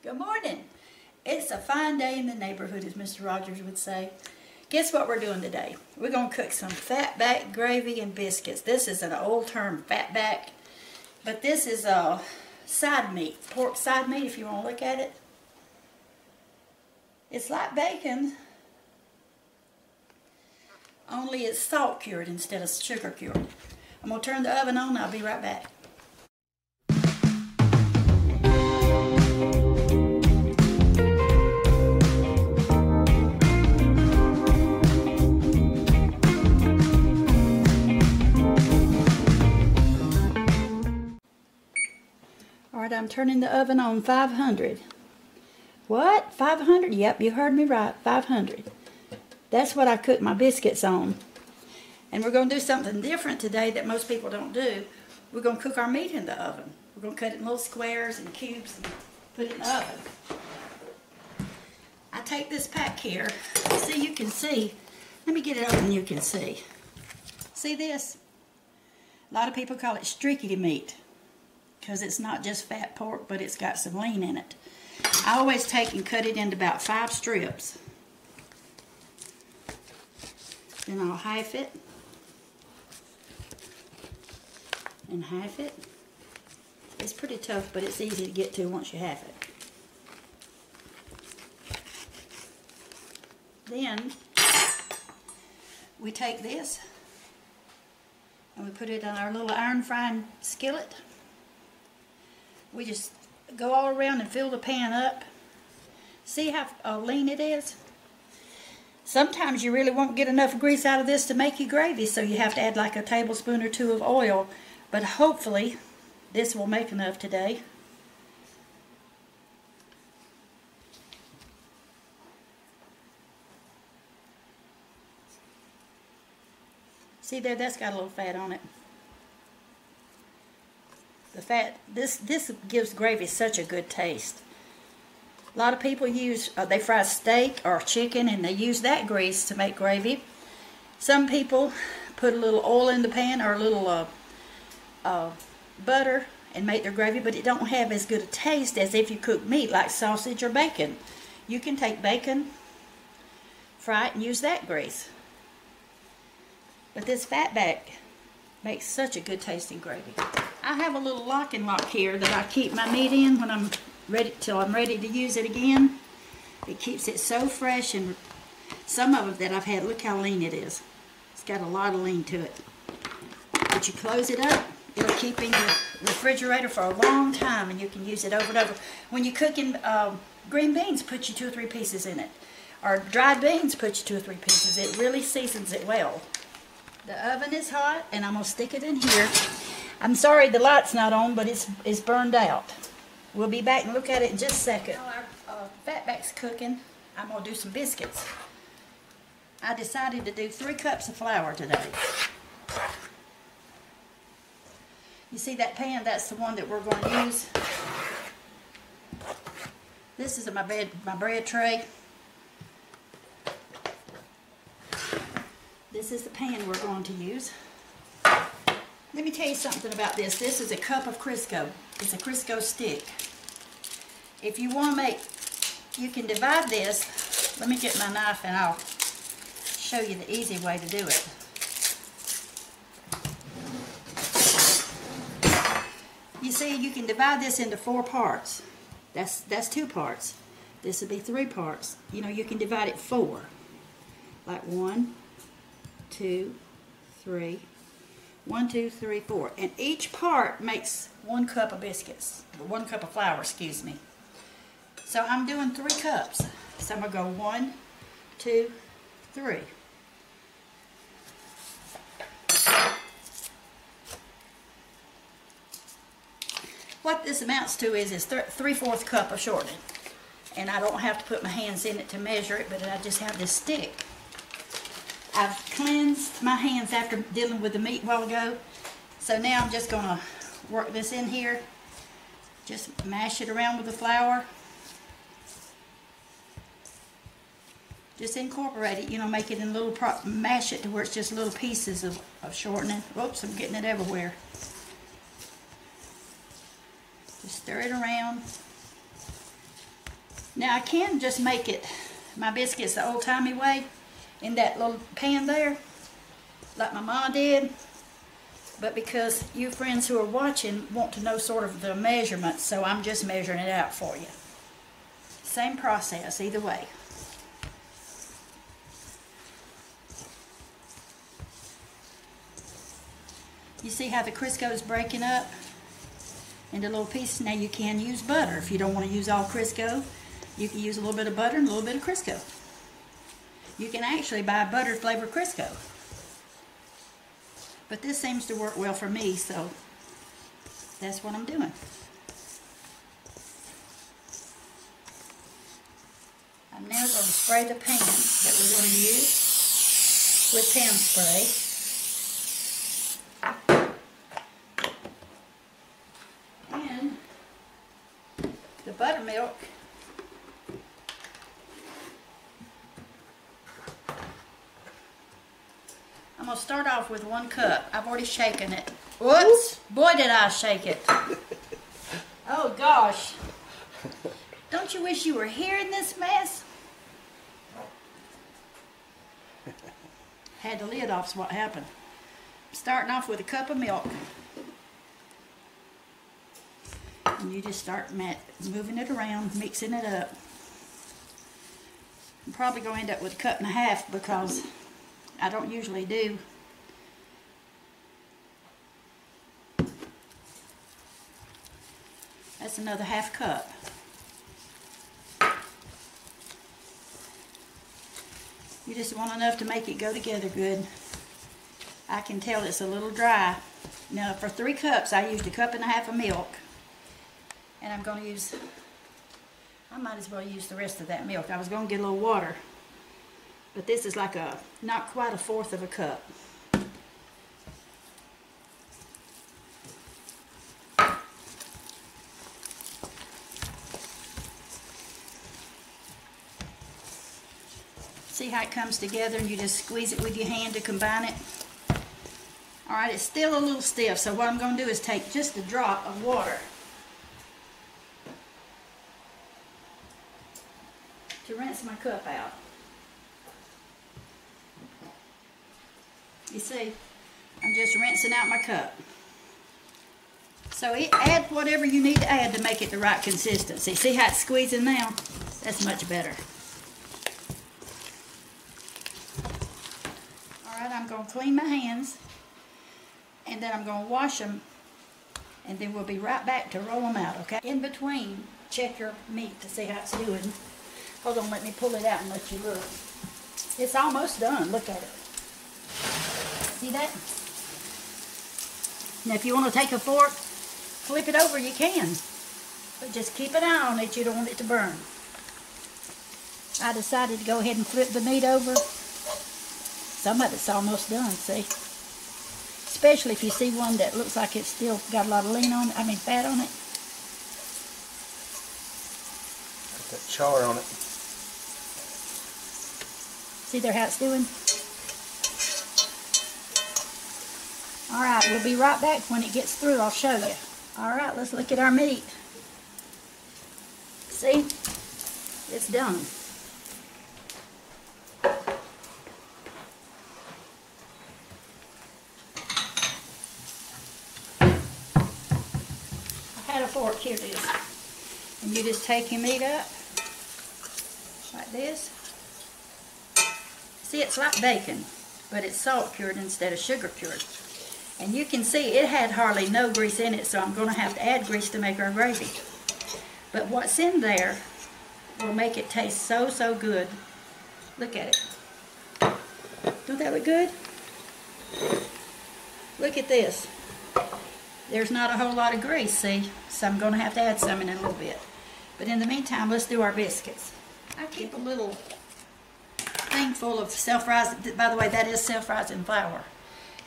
Good morning. It's a fine day in the neighborhood, as Mr. Rogers would say. Guess what we're doing today? We're going to cook some fatback gravy and biscuits. This is an old term, fatback, but this is a side meat, pork side meat if you want to look at it. It's like bacon, only it's salt cured instead of sugar cured. I'm going to turn the oven on. I'll be right back. All right, I'm turning the oven on 500. What? 500? Yep, you heard me right. 500. That's what I cook my biscuits on. And we're going to do something different today that most people don't do. We're going to cook our meat in the oven. We're going to cut it in little squares and cubes and put it in the oven. I take this pack here. See, you can see. Let me get it open you can see. See this? A lot of people call it streaky meat because it's not just fat pork, but it's got some lean in it. I always take and cut it into about five strips. Then I'll half it and half it. It's pretty tough, but it's easy to get to once you have it. Then we take this and we put it on our little iron frying skillet. We just go all around and fill the pan up. See how uh, lean it is? Sometimes you really won't get enough grease out of this to make you gravy, so you have to add like a tablespoon or two of oil. But hopefully, this will make enough today. See there, that's got a little fat on it. The fat, this, this gives gravy such a good taste. A lot of people use, uh, they fry steak or chicken and they use that grease to make gravy. Some people put a little oil in the pan or a little uh, uh, butter and make their gravy, but it don't have as good a taste as if you cook meat like sausage or bacon. You can take bacon, fry it, and use that grease. But this fatback makes such a good tasting gravy. I have a little locking lock here that I keep my meat in when I'm ready till I'm ready to use it again. It keeps it so fresh and some of it that I've had, look how lean it is. It's got a lot of lean to it. But you close it up, it'll keep in your refrigerator for a long time and you can use it over and over. When you're cooking um, green beans, put you two or three pieces in it. Or dried beans, put you two or three pieces. It really seasons it well. The oven is hot and I'm to stick it in here. I'm sorry the light's not on, but it's, it's burned out. We'll be back and look at it in just a second. Our uh, fatback's cooking, I'm going to do some biscuits. I decided to do three cups of flour today. You see that pan? That's the one that we're going to use. This is my bread, my bread tray. This is the pan we're going to use. Let me tell you something about this. This is a cup of Crisco. It's a Crisco stick. If you want to make, you can divide this. Let me get my knife and I'll show you the easy way to do it. You see, you can divide this into four parts. That's, that's two parts. This would be three parts. You know, you can divide it four. Like one, two, three, one, two, three, four. And each part makes one cup of biscuits. One cup of flour, excuse me. So I'm doing three cups. So I'm going to go one, two, three. What this amounts to is, is three-fourths cup of shortening. And I don't have to put my hands in it to measure it, but I just have this stick. I've cleansed my hands after dealing with the meat a while ago. So now I'm just going to work this in here. Just mash it around with the flour. Just incorporate it, you know, make it in little, mash it to where it's just little pieces of, of shortening. Whoops, I'm getting it everywhere. Just stir it around. Now I can just make it, my biscuits the old timey way, in that little pan there, like my mom did. But because you friends who are watching want to know sort of the measurements, so I'm just measuring it out for you. Same process, either way. You see how the Crisco is breaking up into little pieces? Now you can use butter if you don't want to use all Crisco. You can use a little bit of butter and a little bit of Crisco. You can actually buy buttered flavored Crisco. But this seems to work well for me, so that's what I'm doing. I'm now going to spray the pan that we're going to use with pan spray. And the buttermilk I'm going to start off with one cup. I've already shaken it. Whoops! Boy, did I shake it. Oh, gosh. Don't you wish you were here in this mess? Had the lid off what happened. Starting off with a cup of milk. And you just start moving it around, mixing it up. I'm probably going to end up with a cup and a half because I don't usually do. Another half cup. You just want enough to make it go together good. I can tell it's a little dry. Now for three cups I used a cup and a half of milk. And I'm going to use, I might as well use the rest of that milk. I was going to get a little water. But this is like a, not quite a fourth of a cup. See how it comes together and you just squeeze it with your hand to combine it? Alright, it's still a little stiff, so what I'm going to do is take just a drop of water to rinse my cup out. You see, I'm just rinsing out my cup. So add whatever you need to add to make it the right consistency. See how it's squeezing now? That's much better. Alright, I'm going clean my hands. And then I'm going to wash them. And then we'll be right back to roll them out, okay? In between, check your meat to see how it's doing. Hold on, let me pull it out and let you look. It's almost done. Look at it. See that? Now if you want to take a fork, flip it over, you can. But just keep an eye on it, you don't want it to burn. I decided to go ahead and flip the meat over. Some of it's almost done, see? Especially if you see one that looks like it's still got a lot of lean on it, I mean fat on it. Got that char on it. See there how it's doing? All right, we'll be right back when it gets through. I'll show you. All right, let's look at our meat. See? It's done. Fork, here it is. And you just take your meat up, like this. See, it's like bacon, but it's salt cured instead of sugar cured. And you can see it had hardly no grease in it, so I'm going to have to add grease to make our gravy. But what's in there will make it taste so, so good. Look at it. Don't that look good? Look at this. There's not a whole lot of grease, see? So I'm going to have to add some in a little bit. But in the meantime, let's do our biscuits. I keep a little thing full of self-rising, by the way, that is self-rising flour.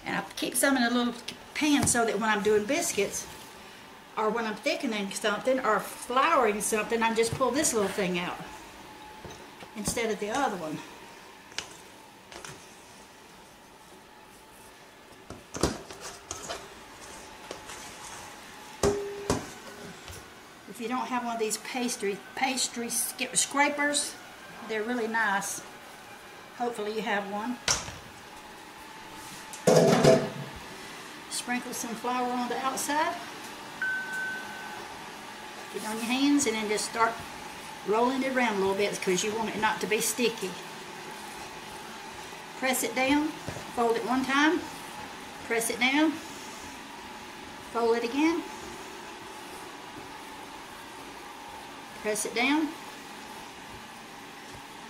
And I keep some in a little pan so that when I'm doing biscuits, or when I'm thickening something, or flouring something, I just pull this little thing out instead of the other one. You don't have one of these pastry pastry scrapers, they're really nice. Hopefully you have one. Sprinkle some flour on the outside. Get on your hands and then just start rolling it around a little bit because you want it not to be sticky. Press it down, fold it one time, press it down, fold it again, press it down,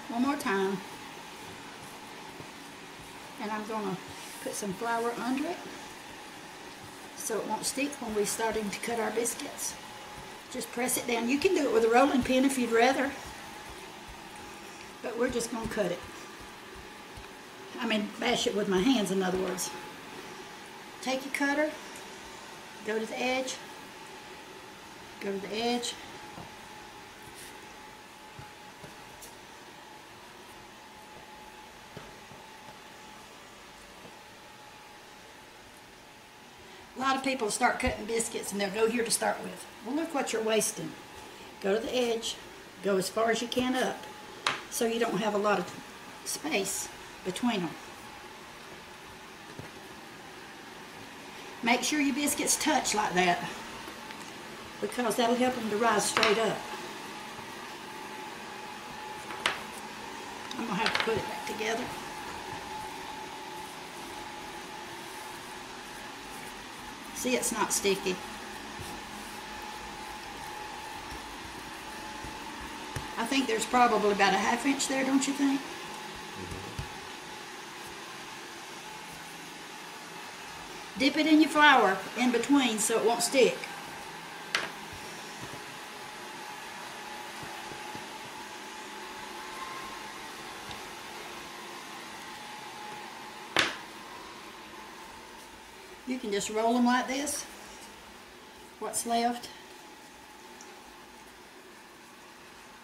one more time, and I'm going to put some flour under it so it won't stick when we're starting to cut our biscuits. Just press it down. You can do it with a rolling pin if you'd rather, but we're just going to cut it. I mean, bash it with my hands, in other words. Take your cutter, go to the edge, go to the edge, A lot of people start cutting biscuits and they'll go here to start with. Well, look what you're wasting. Go to the edge, go as far as you can up, so you don't have a lot of space between them. Make sure your biscuits touch like that because that'll help them to rise straight up. I'm going to have to put it back together. See, it's not sticky. I think there's probably about a half inch there, don't you think? Dip it in your flour in between so it won't stick. Can just roll them like this, what's left.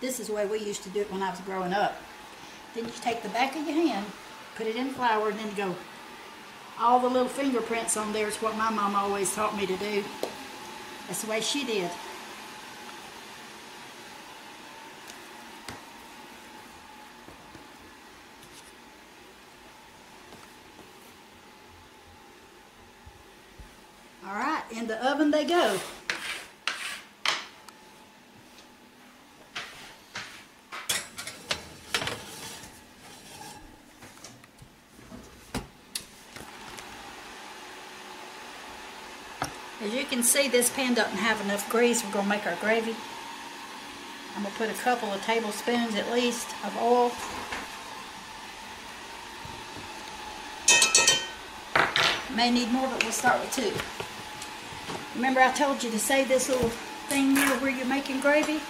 This is the way we used to do it when I was growing up. Then you take the back of your hand, put it in flour, and then go all the little fingerprints on there is what my mom always taught me to do. That's the way she did. All right, in the oven they go. As you can see, this pan doesn't have enough grease. We're going to make our gravy. I'm going to put a couple of tablespoons at least of oil. May need more, but we'll start with two. Remember I told you to save this little thing here where you're making gravy?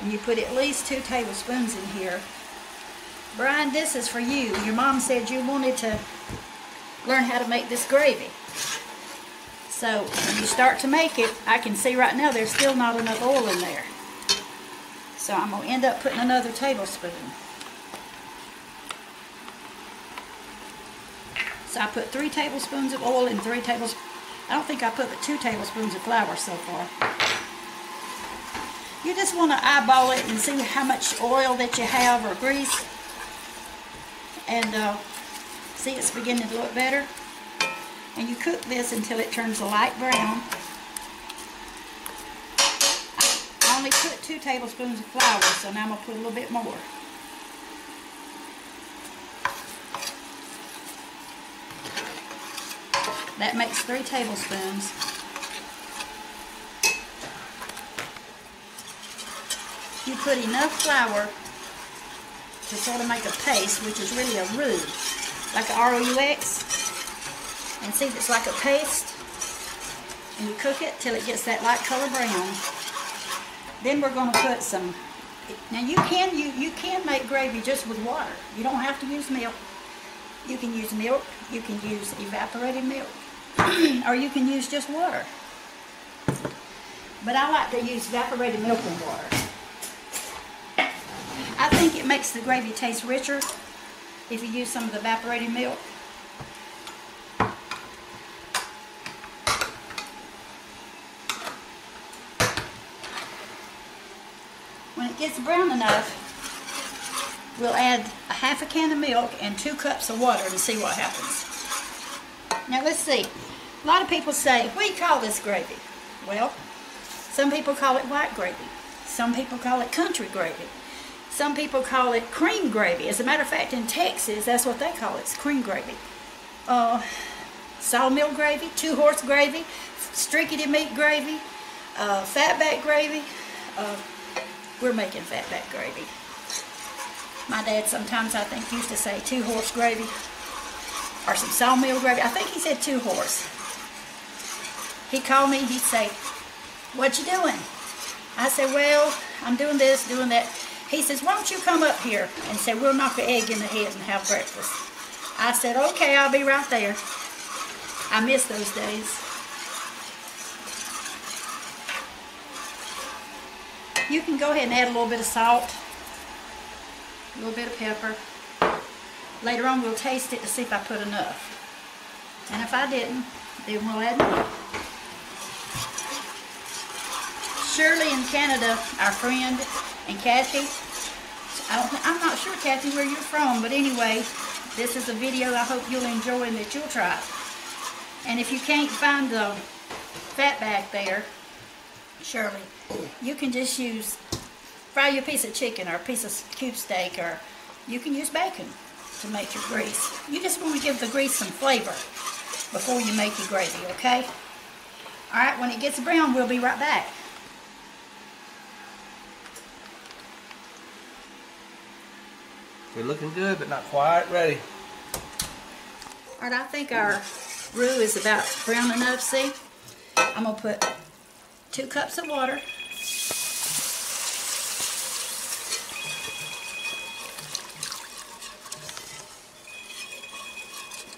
And you put at least two tablespoons in here. Brian, this is for you. Your mom said you wanted to learn how to make this gravy. So when you start to make it, I can see right now there's still not enough oil in there. So I'm going to end up putting another tablespoon. So I put three tablespoons of oil and three tablespoons. I don't think I put but two tablespoons of flour so far. You just want to eyeball it and see how much oil that you have or grease. And uh, see it's beginning to look better. And you cook this until it turns a light brown. I only put two tablespoons of flour, so now I'm going to put a little bit more. That makes three tablespoons. You put enough flour to sort of make a paste, which is really a roux, like a R-O-U-X. And see, if it's like a paste. And you cook it till it gets that light color brown. Then we're going to put some. Now you can you you can make gravy just with water. You don't have to use milk. You can use milk. You can use evaporated milk, or you can use just water. But I like to use evaporated milk and water. I think it makes the gravy taste richer if you use some of the evaporated milk. When it gets brown enough, we'll add a half a can of milk and two cups of water and see what happens. Now let's see. A lot of people say, we call this gravy? Well, some people call it white gravy. Some people call it country gravy. Some people call it cream gravy. As a matter of fact, in Texas, that's what they call it, it's cream gravy. Uh, sawmill gravy, two-horse gravy, strickety meat gravy, uh, fatback gravy. Uh, we're making fatback gravy. My dad sometimes, I think, used to say two-horse gravy or some sawmill gravy. I think he said two-horse. He called me, he'd say, what you doing? I said, well, I'm doing this, doing that. He says, why don't you come up here and say, we'll knock an egg in the head and have breakfast. I said, okay, I'll be right there. I miss those days. You can go ahead and add a little bit of salt, a little bit of pepper. Later on, we'll taste it to see if I put enough. And if I didn't, then we'll add more. Shirley in Canada, our friend, and Kathy, I I'm not sure, Kathy, where you're from, but anyway, this is a video I hope you'll enjoy and that you'll try. And if you can't find the fat back there, Shirley, you can just use, fry your piece of chicken or a piece of cube steak or you can use bacon to make your grease. You just want to give the grease some flavor before you make your gravy, okay? All right, when it gets brown, we'll be right back. We're looking good, but not quite ready. All right, I think our roux is about brown enough, see? I'm gonna put two cups of water.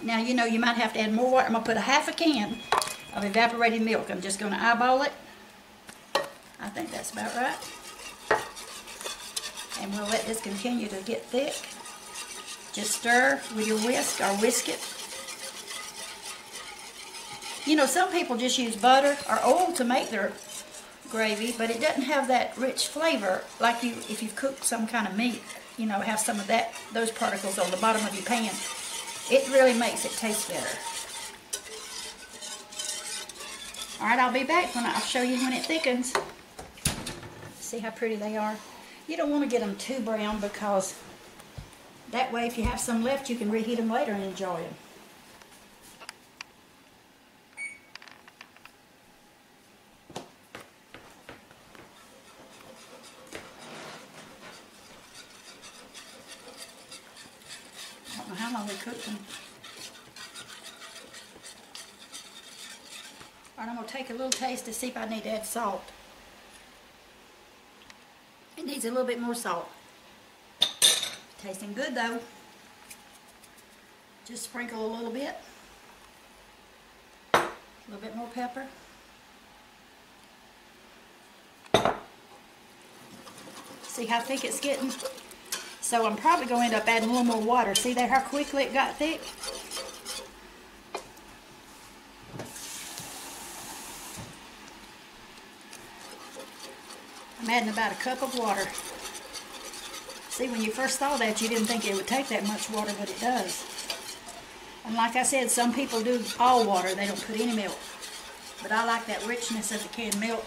Now, you know, you might have to add more water. I'm gonna put a half a can of evaporated milk. I'm just gonna eyeball it. I think that's about right. And we'll let this continue to get thick. Just stir with your whisk or whisk it. You know, some people just use butter or oil to make their gravy, but it doesn't have that rich flavor like you if you cook some kind of meat. You know, have some of that those particles on the bottom of your pan. It really makes it taste better. All right, I'll be back when I'll show you when it thickens. See how pretty they are. You don't want to get them too brown because that way if you have some left you can reheat them later and enjoy them. I don't know how long we cooked them. All right, I'm going to take a little taste to see if I need to add salt. It needs a little bit more salt. Tasting good though. Just sprinkle a little bit. A little bit more pepper. See how thick it's getting? So I'm probably going to end up adding a little more water. See there how quickly it got thick? Adding about a cup of water. See, when you first saw that, you didn't think it would take that much water, but it does. And like I said, some people do all water. They don't put any milk. But I like that richness of the canned milk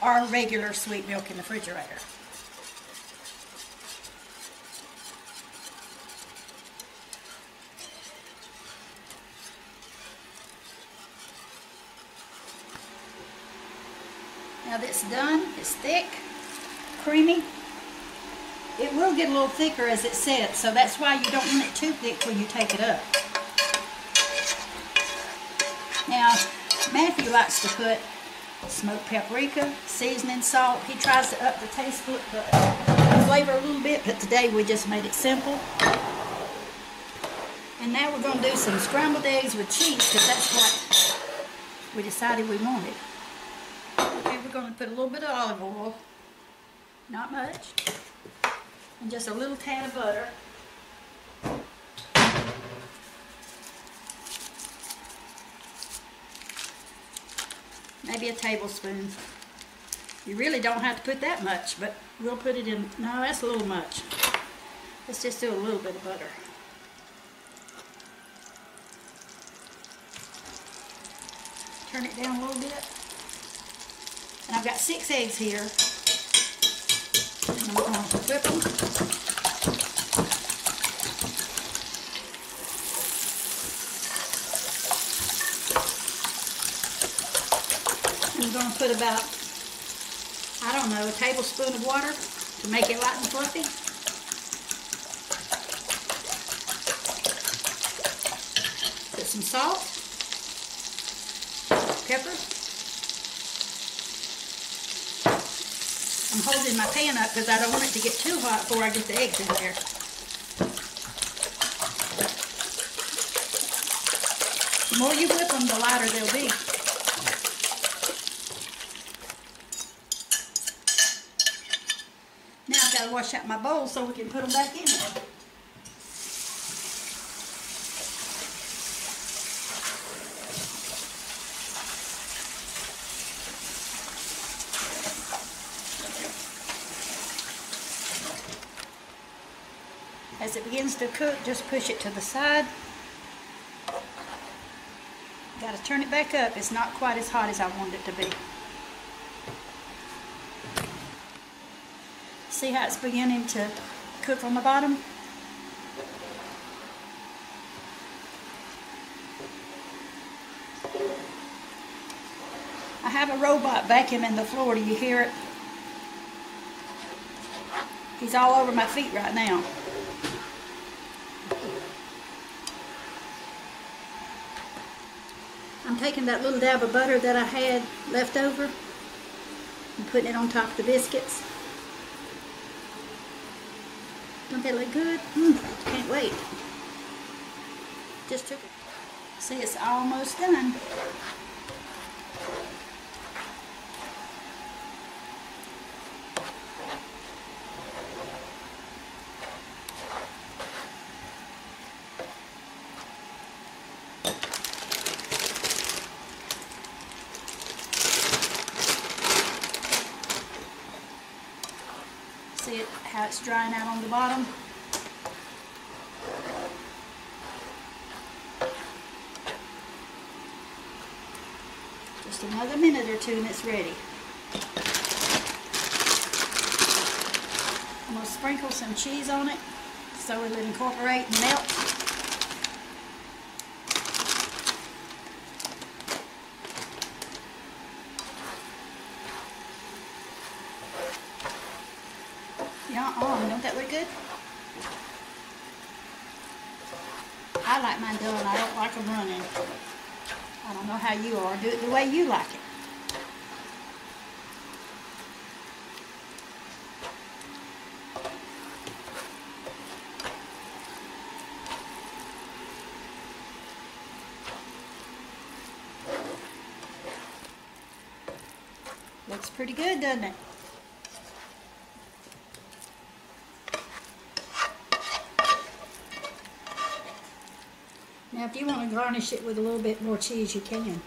or regular sweet milk in the refrigerator. Now that's done. It's thick, creamy. It will get a little thicker as it sets, so that's why you don't want it too thick when you take it up. Now, Matthew likes to put smoked paprika, seasoning salt. He tries to up the taste, flavor a little bit, but today we just made it simple. And now we're going to do some scrambled eggs with cheese, because that's what we decided we wanted. Okay, we're going to put a little bit of olive oil, not much, and just a little tad of butter. Maybe a tablespoon. You really don't have to put that much, but we'll put it in, no, that's a little much. Let's just do a little bit of butter. Turn it down a little bit. And I've got six eggs here. I'm. I'm gonna put about, I don't know, a tablespoon of water to make it light and fluffy. Put some salt, pepper. I'm holding my pan up because I don't want it to get too hot before I get the eggs in there. The more you whip them, the lighter they'll be. Now I've got to wash out my bowl so we can put them back in there. To cook, just push it to the side. Got to turn it back up. It's not quite as hot as I want it to be. See how it's beginning to cook on the bottom? I have a robot vacuuming the floor. Do you hear it? He's all over my feet right now. I'm taking that little dab of butter that I had left over and putting it on top of the biscuits. Don't they look good? Mm, can't wait. Just took it. See, it's almost done. See it's drying out on the bottom? Just another minute or two and it's ready. I'm gonna sprinkle some cheese on it so it'll incorporate and melt. Yeah, don't that look good? I like mine done. I don't like them running. I don't know how you are. Do it the way you like it. Looks pretty good, doesn't it? If you want to garnish it with a little bit more cheese, you can.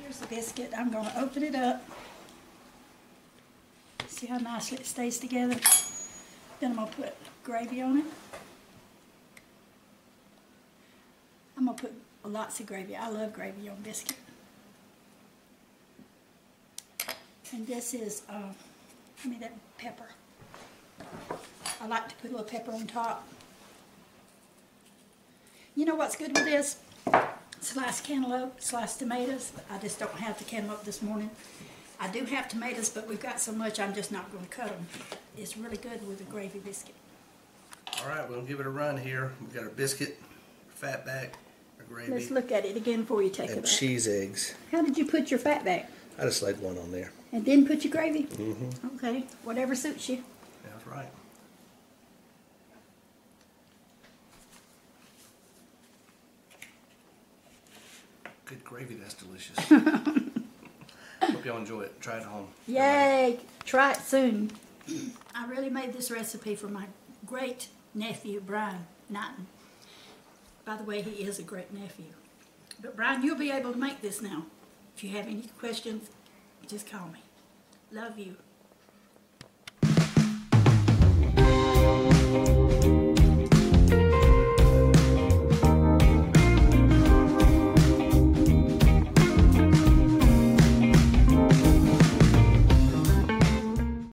Here's the biscuit. I'm going to open it up. See how nicely it stays together. Then I'm going to put gravy on it. I'm going to put lots of gravy. I love gravy on biscuit. And this is, uh, give me that pepper. I like to put a little pepper on top. You know what's good with this? Sliced cantaloupe, sliced tomatoes. I just don't have the cantaloupe this morning. I do have tomatoes, but we've got so much I'm just not going to cut them. It's really good with a gravy biscuit. All right, we're gonna give it a run here. We've got our biscuit, fat back, our gravy, Let's look at it again before you take it and out. cheese eggs. How did you put your fat back? I just laid one on there. And then put your gravy? Mm-hmm. Okay, whatever suits you. That's right. Good gravy, that's delicious. Hope y'all enjoy it. Try it at home. Yay! Try it soon. I really made this recipe for my great nephew, Brian. Knighton. By the way, he is a great nephew. But Brian, you'll be able to make this now. If you have any questions, just call me. Love you.